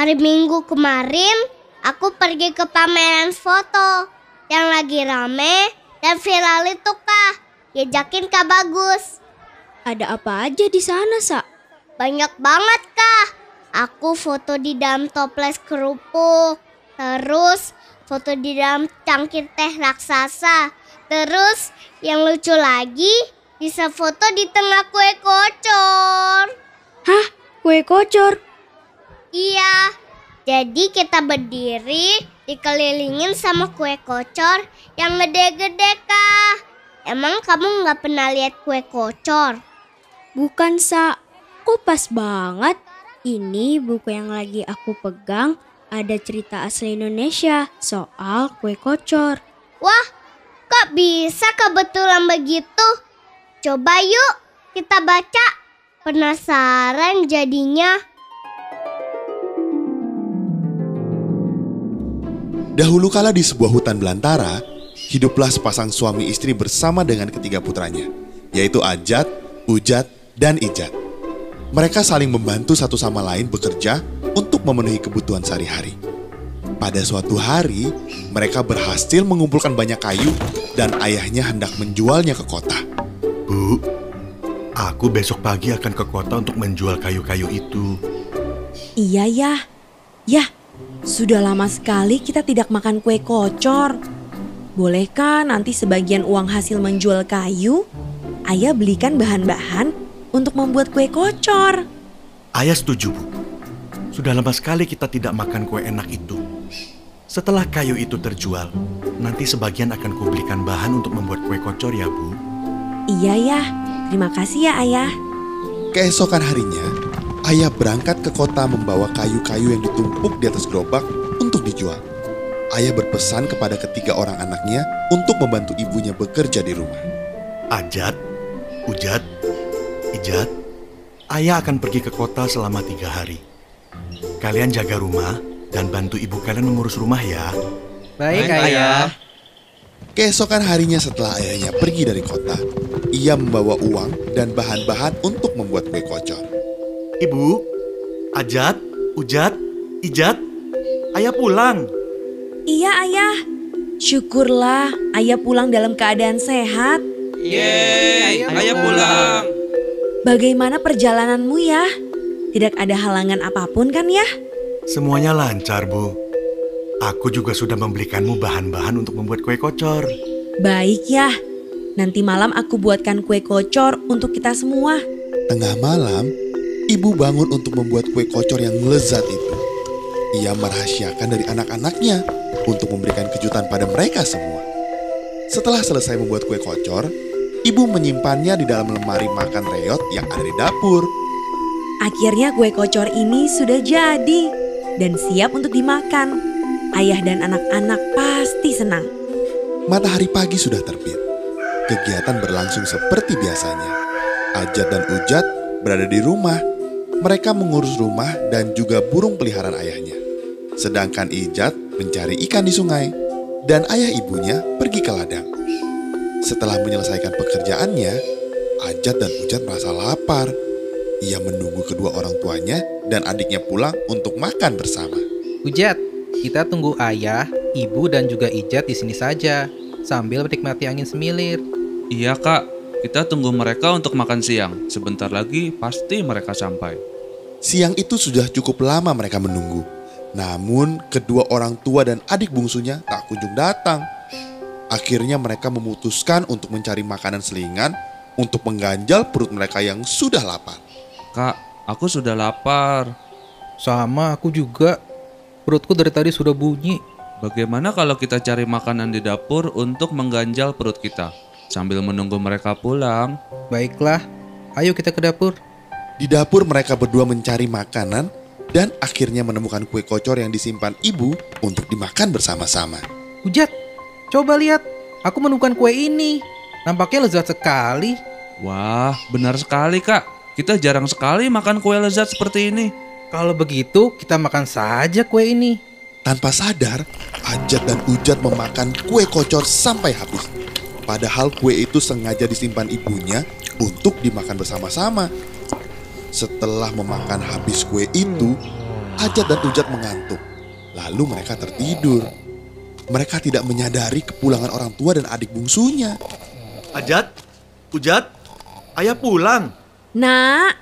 Hari Minggu kemarin aku pergi ke pameran foto yang lagi rame dan viral itu kah. Yajakin kak bagus. Ada apa aja di sana, Sa? Banyak banget kah. Aku foto di dalam toples kerupuk. Terus foto di dalam cangkir teh raksasa. Terus yang lucu lagi bisa foto di tengah kue kocor. Hah? Kue kocor? Iya, jadi kita berdiri dikelilingin sama kue kocor yang gede-gede kah? Emang kamu nggak pernah lihat kue kocor? Bukan, Sa. Kok pas banget? Ini buku yang lagi aku pegang ada cerita asli Indonesia soal kue kocor. Wah, kok bisa kebetulan begitu? Coba yuk kita baca. Penasaran jadinya. Dahulu kala di sebuah hutan belantara, hiduplah sepasang suami istri bersama dengan ketiga putranya, yaitu Ajat, Ujat, dan Ijat. Mereka saling membantu satu sama lain bekerja untuk memenuhi kebutuhan sehari-hari. Pada suatu hari, mereka berhasil mengumpulkan banyak kayu dan ayahnya hendak menjualnya ke kota. Bu, aku besok pagi akan ke kota untuk menjual kayu-kayu itu. Iya ya. Ya, sudah lama sekali kita tidak makan kue kocor. Bolehkah nanti sebagian uang hasil menjual kayu, ayah belikan bahan-bahan untuk membuat kue kocor? Ayah setuju, Bu. Sudah lama sekali kita tidak makan kue enak itu. Setelah kayu itu terjual, nanti sebagian akan kubelikan bahan untuk membuat kue kocor ya, Bu. Iya ya, terima kasih ya ayah. Keesokan harinya, ayah berangkat ke kota membawa kayu-kayu yang ditumpuk di atas gerobak untuk dijual. Ayah berpesan kepada ketiga orang anaknya untuk membantu ibunya bekerja di rumah. Ajat, Ujat, Ijat, ayah akan pergi ke kota selama tiga hari. Kalian jaga rumah dan bantu ibu kalian mengurus rumah ya. Baik, ayah. Keesokan harinya setelah ayahnya pergi dari kota, ia membawa uang dan bahan-bahan untuk membuat kue kocor. Ibu, Ajat, Ujat, Ijat, ayah pulang. Iya ayah. Syukurlah ayah pulang dalam keadaan sehat. Yeay, ayah pulang. Bagaimana perjalananmu ya? Tidak ada halangan apa pun kan ya? Semuanya lancar, Bu. Aku juga sudah membelikanmu bahan-bahan untuk membuat kue kocor. Baik ya. Nanti malam aku buatkan kue kocor untuk kita semua. Tengah malam, ibu bangun untuk membuat kue kocor yang lezat itu. Ia merahasiakan dari anak-anaknya untuk memberikan kejutan pada mereka semua. Setelah selesai membuat kue kocor, ibu menyimpannya di dalam lemari makan reot yang ada di dapur. Akhirnya kue kocor ini sudah jadi dan siap untuk dimakan. Ayah dan anak-anak pasti senang. Matahari pagi sudah terbit. Kegiatan berlangsung seperti biasanya. Ajat dan Ujat berada di rumah. Mereka mengurus rumah dan juga burung peliharaan ayahnya. Sedangkan Ijat mencari ikan di sungai dan ayah ibunya pergi ke ladang. Setelah menyelesaikan pekerjaannya, Ajat dan Ujat merasa lapar. Ia menunggu kedua orang tuanya dan adiknya pulang untuk makan bersama. Ujat, kita tunggu ayah, ibu, dan juga Ijat di sini saja sambil menikmati angin semilir. Iya kak, kita tunggu mereka untuk makan siang. Sebentar lagi pasti mereka sampai. Siang itu sudah cukup lama mereka menunggu. Namun kedua orang tua dan adik bungsunya tak kunjung datang. Akhirnya mereka memutuskan untuk mencari makanan selingan untuk mengganjal perut mereka yang sudah lapar. Kak, aku sudah lapar. Sama aku juga. Perutku dari tadi sudah bunyi. Bagaimana kalau kita cari makanan di dapur untuk mengganjal perut kita sambil menunggu mereka pulang? Baiklah, ayo kita ke dapur. Di dapur mereka berdua mencari makanan dan akhirnya menemukan kue kocor yang disimpan ibu untuk dimakan bersama-sama. Ujat, coba lihat. Aku menemukan kue ini. Nampaknya lezat sekali. Wah, benar sekali kak. Kita jarang sekali makan kue lezat seperti ini. Kalau begitu, kita makan saja kue ini. Tanpa sadar, Ajat dan Ujat memakan kue kocor sampai habis. Padahal kue itu sengaja disimpan ibunya untuk dimakan bersama-sama. Setelah memakan habis kue itu, Ajat dan Ujat mengantuk. Lalu mereka tertidur. Mereka tidak menyadari kepulangan orang tua dan adik bungsunya. Ajat, Ujat, ayah pulang. Nak,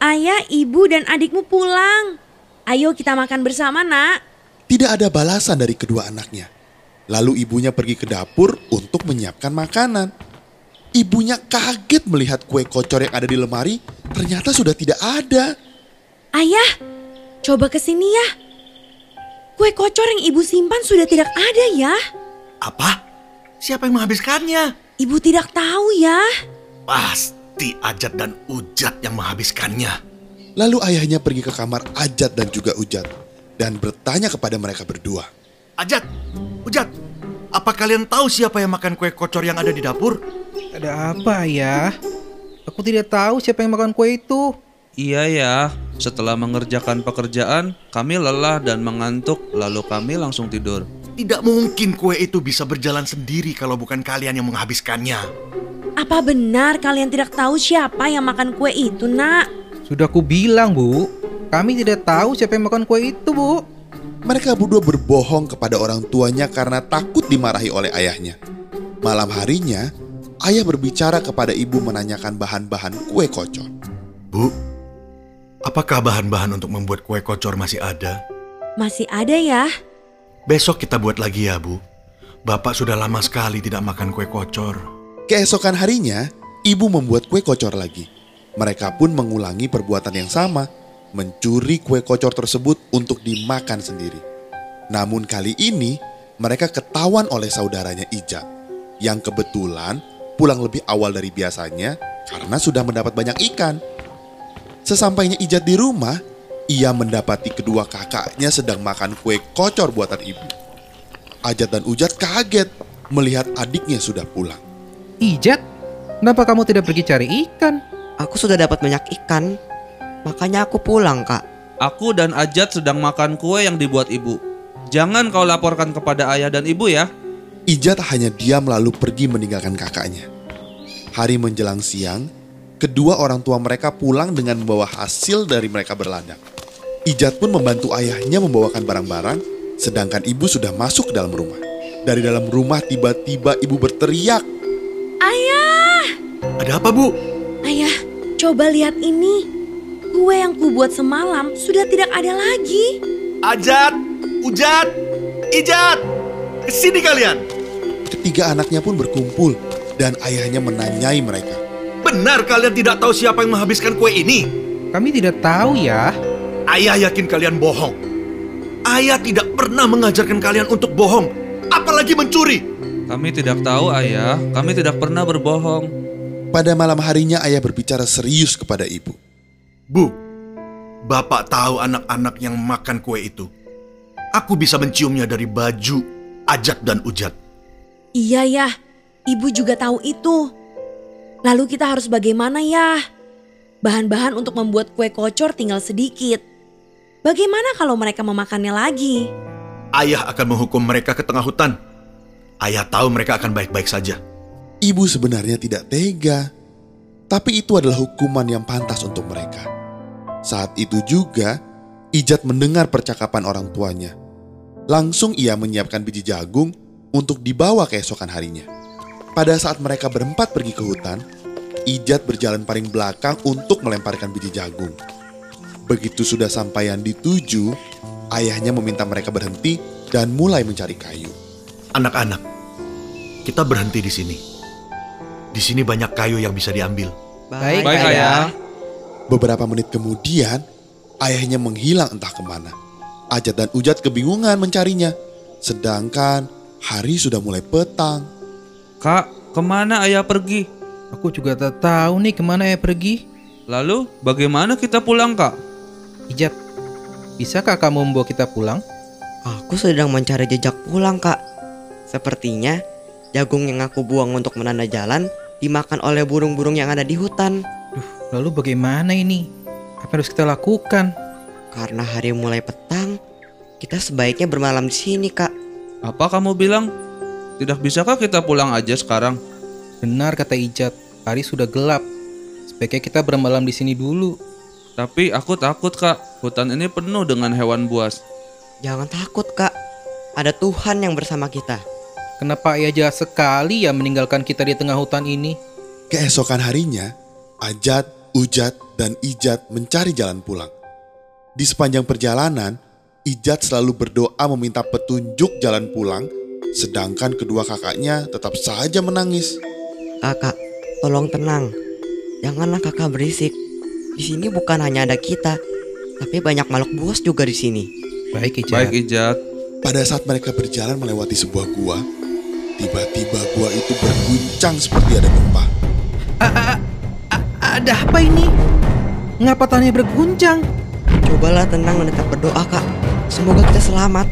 ayah, ibu, dan adikmu pulang. Ayo kita makan bersama, nak. Tidak ada balasan dari kedua anaknya. Lalu ibunya pergi ke dapur untuk menyiapkan makanan. Ibunya kaget melihat kue kocor yang ada di lemari ternyata sudah tidak ada. Ayah, coba ke sini ya. Kue kocor yang ibu simpan sudah tidak ada ya. Apa? Siapa yang menghabiskannya? Ibu tidak tahu ya. Pasti Ajat dan Ujat yang menghabiskannya. Lalu ayahnya pergi ke kamar Ajat dan juga Ujat dan bertanya kepada mereka berdua. Ajat, Ujat, apa kalian tahu siapa yang makan kue kocor yang ada di dapur? Ada apa ya? Aku tidak tahu siapa yang makan kue itu. Iya ya, setelah mengerjakan pekerjaan, kami lelah dan mengantuk, lalu kami langsung tidur. Tidak mungkin kue itu bisa berjalan sendiri kalau bukan kalian yang menghabiskannya. Apa benar kalian tidak tahu siapa yang makan kue itu, nak? Sudah aku bilang, Bu. Kami tidak tahu siapa yang makan kue itu, Bu. Mereka berdua berbohong kepada orang tuanya karena takut dimarahi oleh ayahnya. Malam harinya, ayah berbicara kepada ibu menanyakan bahan-bahan kue kocor. Bu, apakah bahan-bahan untuk membuat kue kocor masih ada? Masih ada ya? Besok kita buat lagi ya, Bu. Bapak sudah lama sekali tidak makan kue kocor. Keesokan harinya, ibu membuat kue kocor lagi. Mereka pun mengulangi perbuatan yang sama, mencuri kue kocor tersebut untuk dimakan sendiri. Namun kali ini, mereka ketahuan oleh saudaranya Ijat, yang kebetulan pulang lebih awal dari biasanya karena sudah mendapat banyak ikan. Sesampainya Ijat di rumah, ia mendapati kedua kakaknya sedang makan kue kocor buatan ibu. Ajat dan Ujat kaget melihat adiknya sudah pulang. Ijat, kenapa kamu tidak pergi cari ikan? Aku sudah dapat banyak ikan, makanya aku pulang, Kak. Aku dan Ajat sedang makan kue yang dibuat ibu. Jangan kau laporkan kepada ayah dan ibu ya. Ijat hanya diam lalu pergi meninggalkan kakaknya. Hari menjelang siang, kedua orang tua mereka pulang dengan membawa hasil dari mereka berladang. Ijat pun membantu ayahnya membawakan barang-barang, sedangkan ibu sudah masuk ke dalam rumah. Dari dalam rumah tiba-tiba ibu berteriak. Ayah! Ada apa, Bu? Ayah, coba lihat ini. Kue yang kubuat semalam sudah tidak ada lagi. Ajat, Ujat, Ijat, ke sini kalian. Ketiga anaknya pun berkumpul dan ayahnya menanyai mereka. Benar kalian tidak tahu siapa yang menghabiskan kue ini? Kami tidak tahu ya. Ayah yakin kalian bohong. Ayah tidak pernah mengajarkan kalian untuk bohong, apalagi mencuri. Kami tidak tahu ayah, kami tidak pernah berbohong. Pada malam harinya ayah berbicara serius kepada ibu. Bu, Bapak tahu anak-anak yang makan kue itu. Aku bisa menciumnya dari baju Ajat dan Ujat. Iya ya, ibu juga tahu itu. Lalu kita harus bagaimana ya? Bahan-bahan untuk membuat kue kocor tinggal sedikit. Bagaimana kalau mereka memakannya lagi? Ayah akan menghukum mereka ke tengah hutan. Ayah tahu mereka akan baik-baik saja. Ibu sebenarnya tidak tega, tapi itu adalah hukuman yang pantas untuk mereka. Saat itu juga, Ijat mendengar percakapan orang tuanya. Langsung ia menyiapkan biji jagung untuk dibawa keesokan harinya. Pada saat mereka berempat pergi ke hutan, Ijat berjalan paling belakang untuk melemparkan biji jagung. Begitu sudah sampaian di tujuh, ayahnya meminta mereka berhenti dan mulai mencari kayu. Anak-anak, kita berhenti di sini. Di sini banyak kayu yang bisa diambil. Baik, Baik ayah. Beberapa menit kemudian, ayahnya menghilang entah ke mana. Ajat dan Ujat kebingungan mencarinya. Sedangkan hari sudah mulai petang. Kak, ke mana ayah pergi? Aku juga tak tahu nih ke mana ya pergi. Lalu bagaimana kita pulang kak? Ijat, bisakah kamu membawa kita pulang? Aku sedang mencari jejak pulang, Kak. Sepertinya jagung yang aku buang untuk menanda jalan dimakan oleh burung-burung yang ada di hutan. Lalu bagaimana ini? Apa harus kita lakukan? Karena hari mulai petang, kita sebaiknya bermalam di sini, Kak. Apa kamu bilang? Tidak bisakah kita pulang aja sekarang? Benar kata Ijat, hari sudah gelap. Sebaiknya kita bermalam di sini dulu. Tapi aku takut kak. Hutan ini penuh dengan hewan buas. Jangan takut kak, ada Tuhan yang bersama kita. Kenapa ayah jahat sekali ya meninggalkan kita di tengah hutan ini? Keesokan harinya, Ajat, Ujat, dan Ijat mencari jalan pulang. Di sepanjang perjalanan, Ijat selalu berdoa meminta petunjuk jalan pulang, sedangkan kedua kakaknya tetap saja menangis. Kakak, tolong tenang. Janganlah kakak berisik. Di sini bukan hanya ada kita, tapi banyak makhluk buas juga di sini. Baik Ijat. Baik Ijat, Pada saat mereka berjalan melewati sebuah gua, tiba-tiba gua itu berguncang seperti ada gempa. Ada apa ini? Ngapa tanahnya berguncang? Cobalah tenang dan tetap berdoa kak. Semoga kita selamat.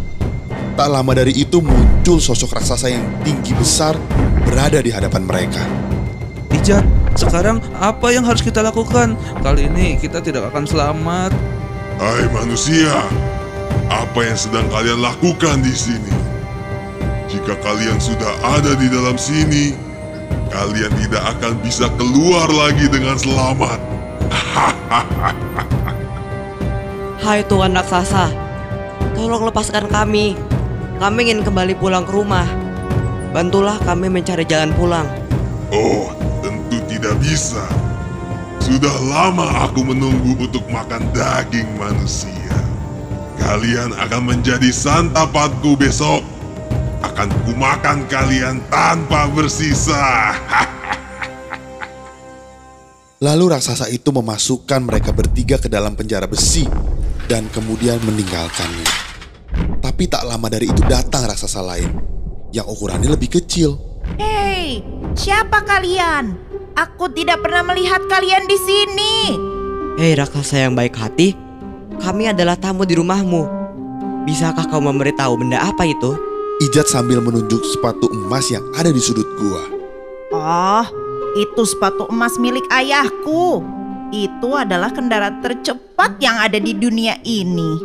Tak lama dari itu muncul sosok raksasa yang tinggi besar berada di hadapan mereka. Ijat, sekarang apa yang harus kita lakukan? Kali ini kita tidak akan selamat. Hai manusia, apa yang sedang kalian lakukan di sini? Jika kalian sudah ada di dalam sini, kalian tidak akan bisa keluar lagi dengan selamat. Hai Tuhan raksasa, tolong lepaskan kami. Kami ingin kembali pulang ke rumah. Bantulah kami mencari jalan pulang. Oh, tentu tidak bisa. Sudah lama aku menunggu untuk makan daging manusia. Kalian akan menjadi santapanku besok. Akan kumakan kalian tanpa bersisa. Lalu raksasa itu memasukkan mereka bertiga ke dalam penjara besi dan kemudian meninggalkannya. Tapi tak lama dari itu datang raksasa lain yang ukurannya lebih kecil. Hei, siapa kalian? Aku tidak pernah melihat kalian di sini. Hei raksasa yang baik hati, kami adalah tamu di rumahmu. Bisakah kau memberitahu benda apa itu? Ijat sambil menunjuk sepatu emas yang ada di sudut gua. Oh, itu sepatu emas milik ayahku. Itu adalah kendaraan tercepat yang ada di dunia ini.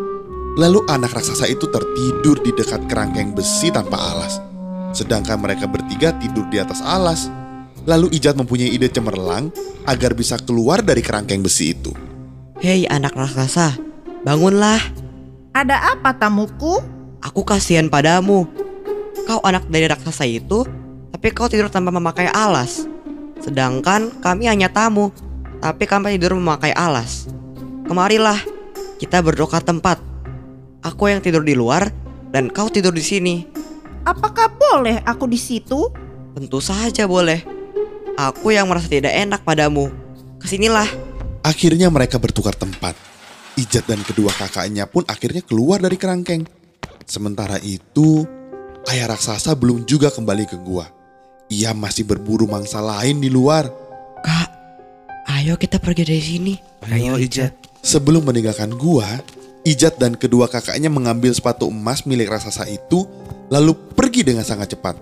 Lalu anak raksasa itu tertidur di dekat kerangkeng besi tanpa alas. Sedangkan mereka bertiga tidur di atas alas. Lalu Ijat mempunyai ide cemerlang agar bisa keluar dari kerangkeng besi itu. Hei anak raksasa, bangunlah. Ada apa tamuku? Aku kasihan padamu. Kau anak dari raksasa itu, tapi kau tidur tanpa memakai alas. Sedangkan kami hanya tamu, tapi kami tidur memakai alas. Kemarilah, kita berdoa tempat. Aku yang tidur di luar dan kau tidur di sini. Apakah boleh aku di situ? Tentu saja boleh. Aku yang merasa tidak enak padamu. Ke sinilah. Akhirnya mereka bertukar tempat. Ijat dan kedua kakaknya pun akhirnya keluar dari kerangkeng. Sementara itu, ayah raksasa belum juga kembali ke gua. Ia masih berburu mangsa lain di luar. Kak, ayo kita pergi dari sini. Ayo Ijat. Sebelum meninggalkan gua, Ijat dan kedua kakaknya mengambil sepatu emas milik raksasa itu, lalu pergi dengan sangat cepat.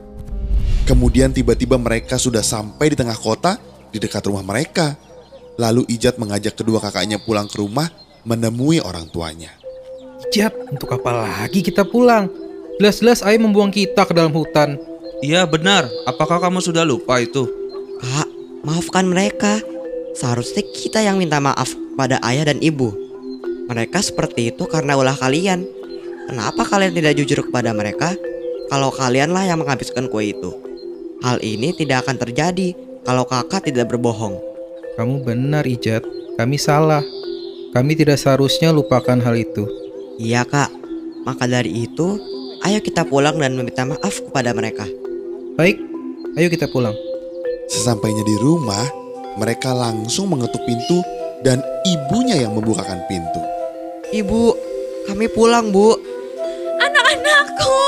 Kemudian tiba-tiba mereka sudah sampai di tengah kota di dekat rumah mereka. Lalu Ijat mengajak kedua kakaknya pulang ke rumah menemui orang tuanya. Ijat, untuk apa lagi kita pulang? Jelas-jelas ayah membuang kita ke dalam hutan. Iya benar, apakah kamu sudah lupa itu? Kak, maafkan mereka. Seharusnya kita yang minta maaf pada ayah dan ibu. Mereka seperti itu karena ulah kalian. Kenapa kalian tidak jujur kepada mereka kalau kalianlah yang menghabiskan kue itu? Hal ini tidak akan terjadi kalau kakak tidak berbohong. Kamu benar Ijat, kami salah. Kami tidak seharusnya lupakan hal itu. Iya kak, maka dari itu ayo kita pulang dan meminta maaf kepada mereka. Baik, ayo kita pulang. Sesampainya di rumah, mereka langsung mengetuk pintu dan ibunya yang membukakan pintu. Ibu, kami pulang bu. Anak-anakku.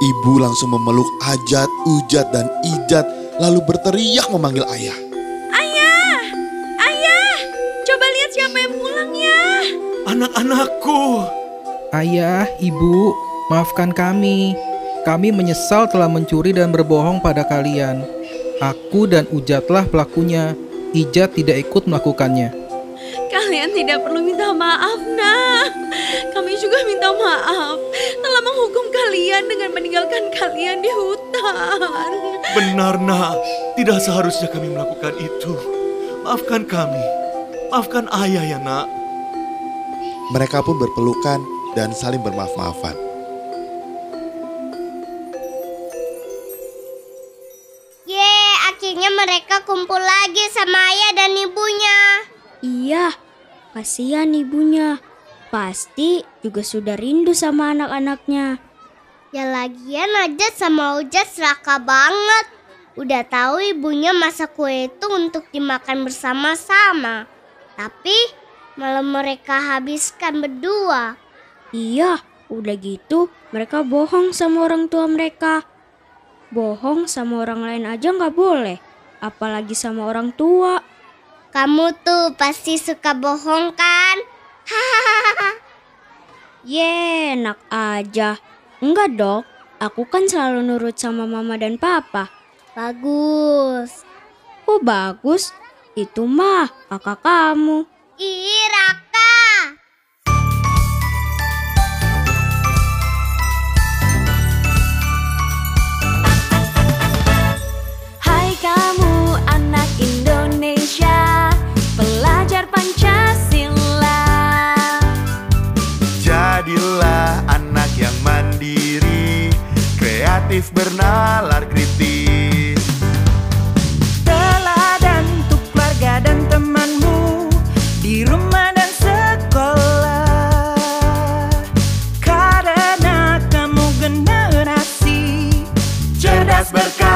Ibu langsung memeluk Ajat, Ujat, dan Ijat lalu berteriak memanggil ayah. Ayah, ayah, coba lihat siapa yang pulang ya. Anak-anakku, Ayah, ibu, maafkan kami. Kami menyesal telah mencuri dan berbohong pada kalian. Aku dan Ujatlah pelakunya. Ijat tidak ikut melakukannya. Kalian tidak perlu minta maaf, nah. Kami juga minta maaf telah menghukum kalian dengan meninggalkan kalian di hutan. benar nak, tidak seharusnya kami melakukan itu. Maafkan kami, maafkan ayah ya nak. Mereka pun berpelukan dan saling bermaaf-maafan. Kasihan ibunya. Pasti juga sudah rindu sama anak-anaknya. Ya lagian Ajat sama Ujat seraka banget. Udah tahu ibunya masak kue itu untuk dimakan bersama-sama. Tapi malah mereka habiskan berdua. Iya, udah gitu mereka bohong sama orang tua mereka. Bohong sama orang lain aja nggak boleh, apalagi sama orang tua. Kamu tuh pasti suka bohong kan? Hahaha. Ye, enak aja. Enggak dok, aku kan selalu nurut sama mama dan papa. Bagus. Oh bagus, itu mah kakak kamu. Ih, Mercado.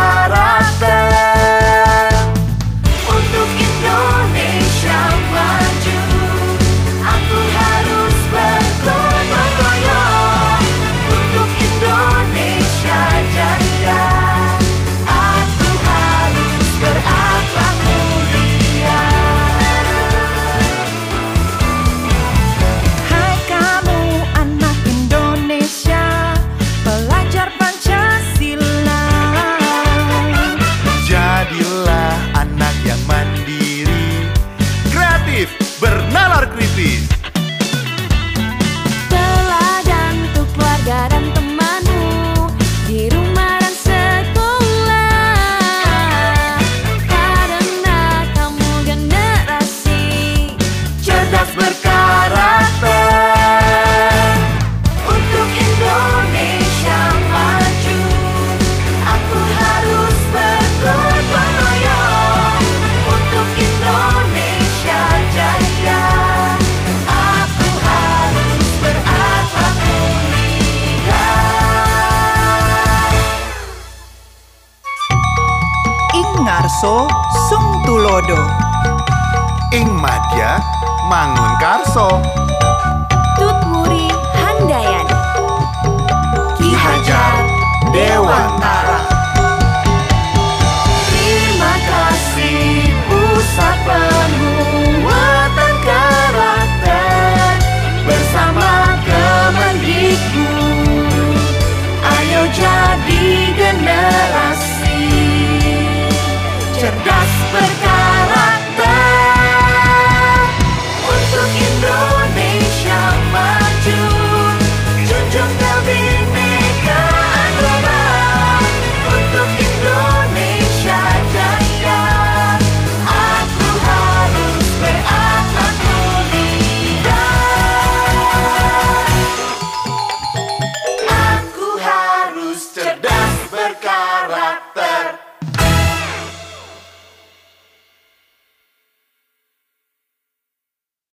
Karso Sung Tulodo. Ing Madya Mangun Karso. Tutmuri Handayan Ki Hajar Dewata